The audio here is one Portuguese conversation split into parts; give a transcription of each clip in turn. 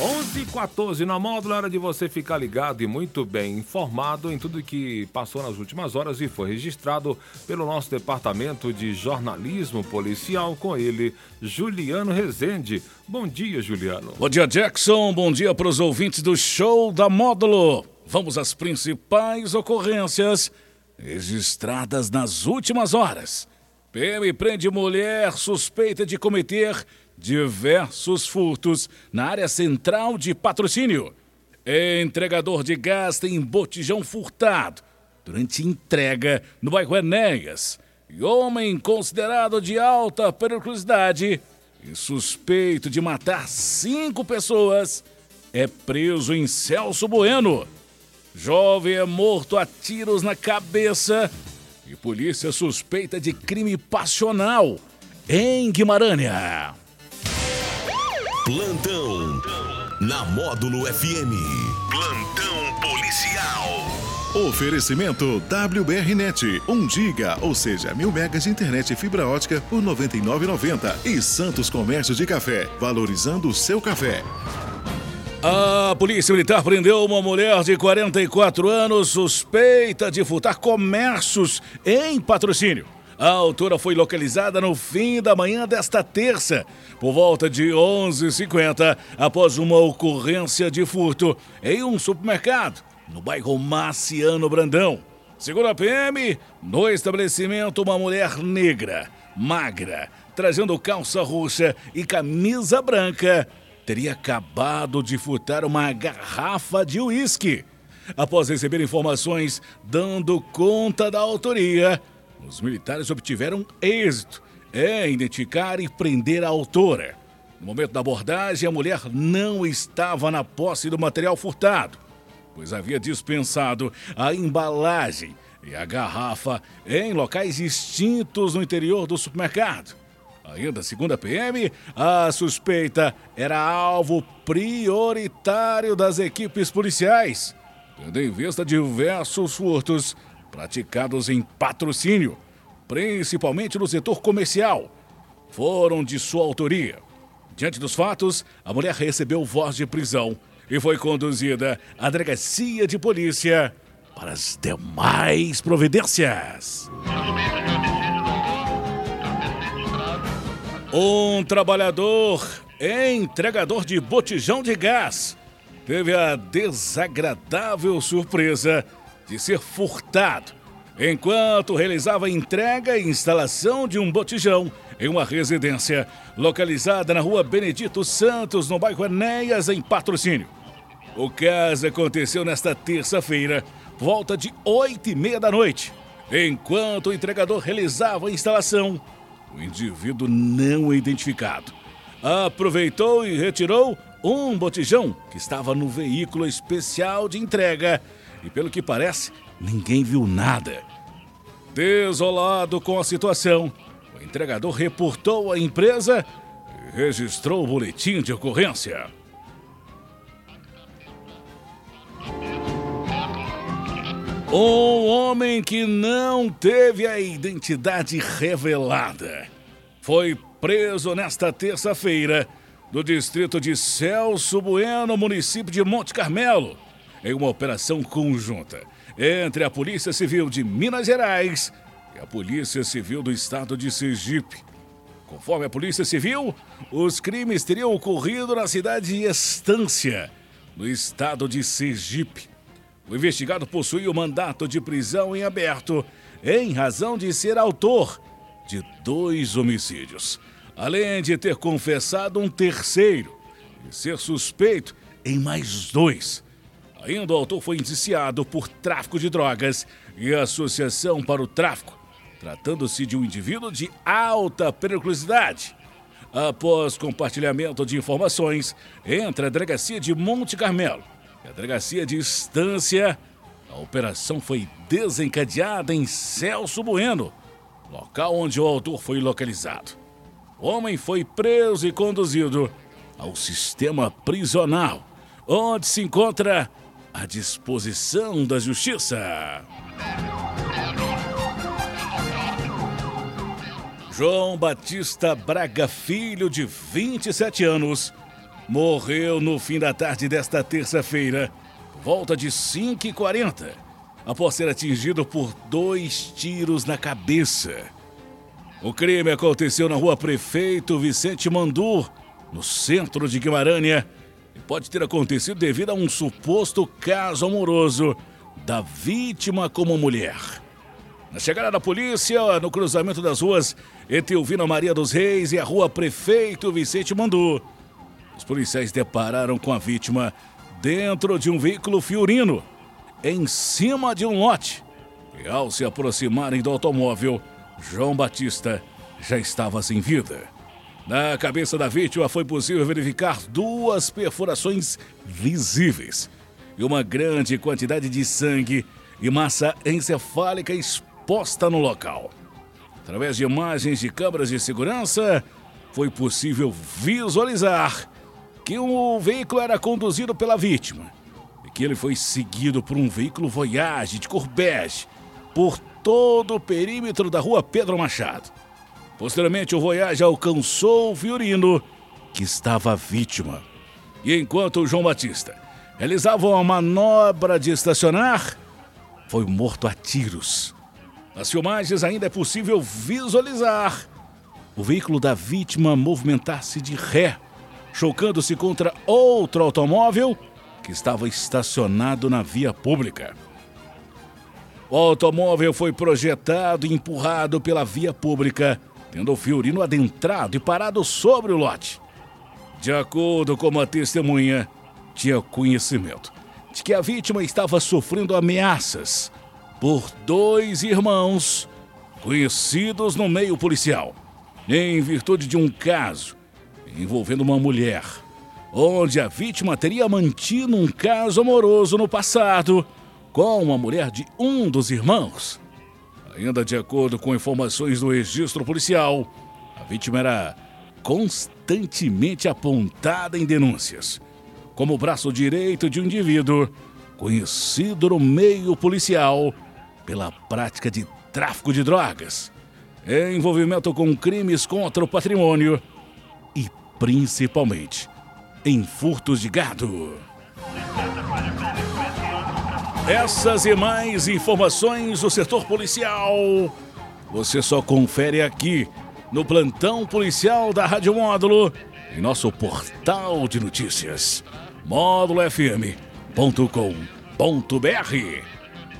11 h 14 na módulo, hora de você ficar ligado e muito bem informado em tudo que passou nas últimas horas e foi registrado pelo nosso departamento de jornalismo policial com ele, Juliano Rezende. Bom dia, Juliano. Bom dia, Jackson. Bom dia para os ouvintes do show da módulo. Vamos às principais ocorrências registradas nas últimas horas. PM prende mulher suspeita de cometer diversos furtos na área central de patrocínio. Entregador de gás tem botijão furtado durante entrega no bairro Enéas. E homem considerado de alta periculosidade e suspeito de matar cinco pessoas é preso em Celso Bueno. Jovem é morto a tiros na cabeça e polícia suspeita de crime passional em Guimarães. Plantão na Módulo FM. Plantão policial. Oferecimento WBRnet, 1 giga, ou seja, mil megas de internet e fibra ótica por 99,90 e Santos Comércio de Café, valorizando o seu café. A Polícia Militar prendeu uma mulher de 44 anos suspeita de furtar comércios em patrocínio. A autora foi localizada no fim da manhã desta terça, por volta de 11h50, após uma ocorrência de furto em um supermercado no bairro Marciano Brandão. Segundo a PM, no estabelecimento, uma mulher negra, magra, trazendo calça roxa e camisa branca, teria acabado de furtar uma garrafa de uísque. Após receber informações dando conta da autoria, os militares obtiveram êxito em identificar e prender a autora. No momento da abordagem, a mulher não estava na posse do material furtado, pois havia dispensado a embalagem e a garrafa em locais distintos no interior do supermercado. Ainda segundo a PM, a suspeita era alvo prioritário das equipes policiais, tendo em vista diversos furtos praticados em patrocínio, principalmente no setor comercial, foram de sua autoria. Diante dos fatos, a mulher recebeu voz de prisão e foi conduzida à delegacia de polícia para as demais providências. Um trabalhador entregador de botijão de gás teve a desagradável surpresa de ser furtado enquanto realizava entrega e instalação de um botijão em uma residência localizada na rua Benedito Santos, no bairro Enéas, em patrocínio. O caso aconteceu nesta terça-feira, volta de oito e meia da noite. Enquanto o entregador realizava a instalação, o indivíduo não identificado aproveitou e retirou um botijão que estava no veículo especial de entrega e, pelo que parece, ninguém viu nada. Desolado com a situação, o entregador reportou à empresa e registrou o boletim de ocorrência. Um homem que não teve a identidade revelada foi preso nesta terça-feira no distrito de Celso Bueno, município de Monte Carmelo, em uma operação conjunta entre a Polícia Civil de Minas Gerais e a Polícia Civil do Estado de Sergipe. Conforme a Polícia Civil, os crimes teriam ocorrido na cidade de Estância, no estado de Sergipe. O investigado possuía o mandato de prisão em aberto em razão de ser autor de dois homicídios, além de ter confessado um terceiro e ser suspeito em mais dois. Ainda o autor foi indiciado por tráfico de drogas e associação para o tráfico, tratando-se de um indivíduo de alta periculosidade. Após compartilhamento de informações entre a delegacia de Monte Carmelo e a delegacia de Estância, a operação foi desencadeada em Celso Bueno, local onde o autor foi localizado. O homem foi preso e conduzido ao sistema prisional, onde se encontra à disposição da justiça. João Batista Braga Filho, de 27 anos, morreu no fim da tarde desta terça-feira, volta de 5h40, após ser atingido por dois tiros na cabeça. O crime aconteceu na rua Prefeito Vicente Mandu, no centro de Guimarães, e pode ter acontecido devido a um suposto caso amoroso da vítima com uma mulher. Na chegada da polícia, no cruzamento das ruas Etelvina Maria dos Reis e a rua Prefeito Vicente Mandu, os policiais depararam com a vítima dentro de um veículo fiorino, em cima de um lote. E ao se aproximarem do automóvel, João Batista já estava sem vida. Na cabeça da vítima foi possível verificar duas perfurações visíveis e uma grande quantidade de sangue e massa encefálica exposta no local. Através de imagens de câmeras de segurança, foi possível visualizar que o veículo era conduzido pela vítima e que ele foi seguido por um veículo Voyage de cor bege por todo o perímetro da rua Pedro Machado. Posteriormente, o Voyage alcançou o Fiorino, que estava vítima. E enquanto João Batista realizava uma manobra de estacionar, foi morto a tiros. Nas filmagens ainda é possível visualizar o veículo da vítima movimentar-se de ré chocando-se contra outro automóvel que estava estacionado na via pública. O automóvel foi projetado e empurrado pela via pública, tendo o Fiorino adentrado e parado sobre o lote. De acordo com uma testemunha, tinha conhecimento de que a vítima estava sofrendo ameaças por dois irmãos conhecidos no meio policial, em virtude de um caso envolvendo uma mulher, onde a vítima teria mantido um caso amoroso no passado com uma mulher de um dos irmãos. Ainda de acordo com informações do registro policial, a vítima era constantemente apontada em denúncias como o braço direito de um indivíduo conhecido no meio policial pela prática de tráfico de drogas, envolvimento com crimes contra o patrimônio principalmente em furtos de gado. Essas e mais informações do setor policial você só confere aqui no plantão policial da Rádio Módulo em nosso portal de notícias módulofm.com.br.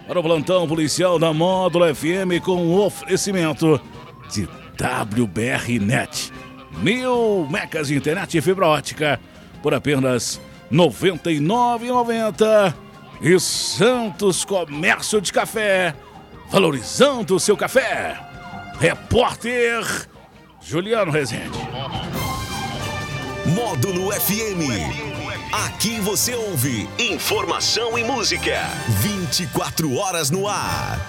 Para o plantão policial da Módulo FM com oferecimento de WBRnet mil megas de internet e fibra ótica por apenas R$ 99,90. E Santos Comércio de Café, valorizando o seu café. Repórter Juliano Rezende. Módulo FM. Aqui você ouve informação e música. 24 horas no ar.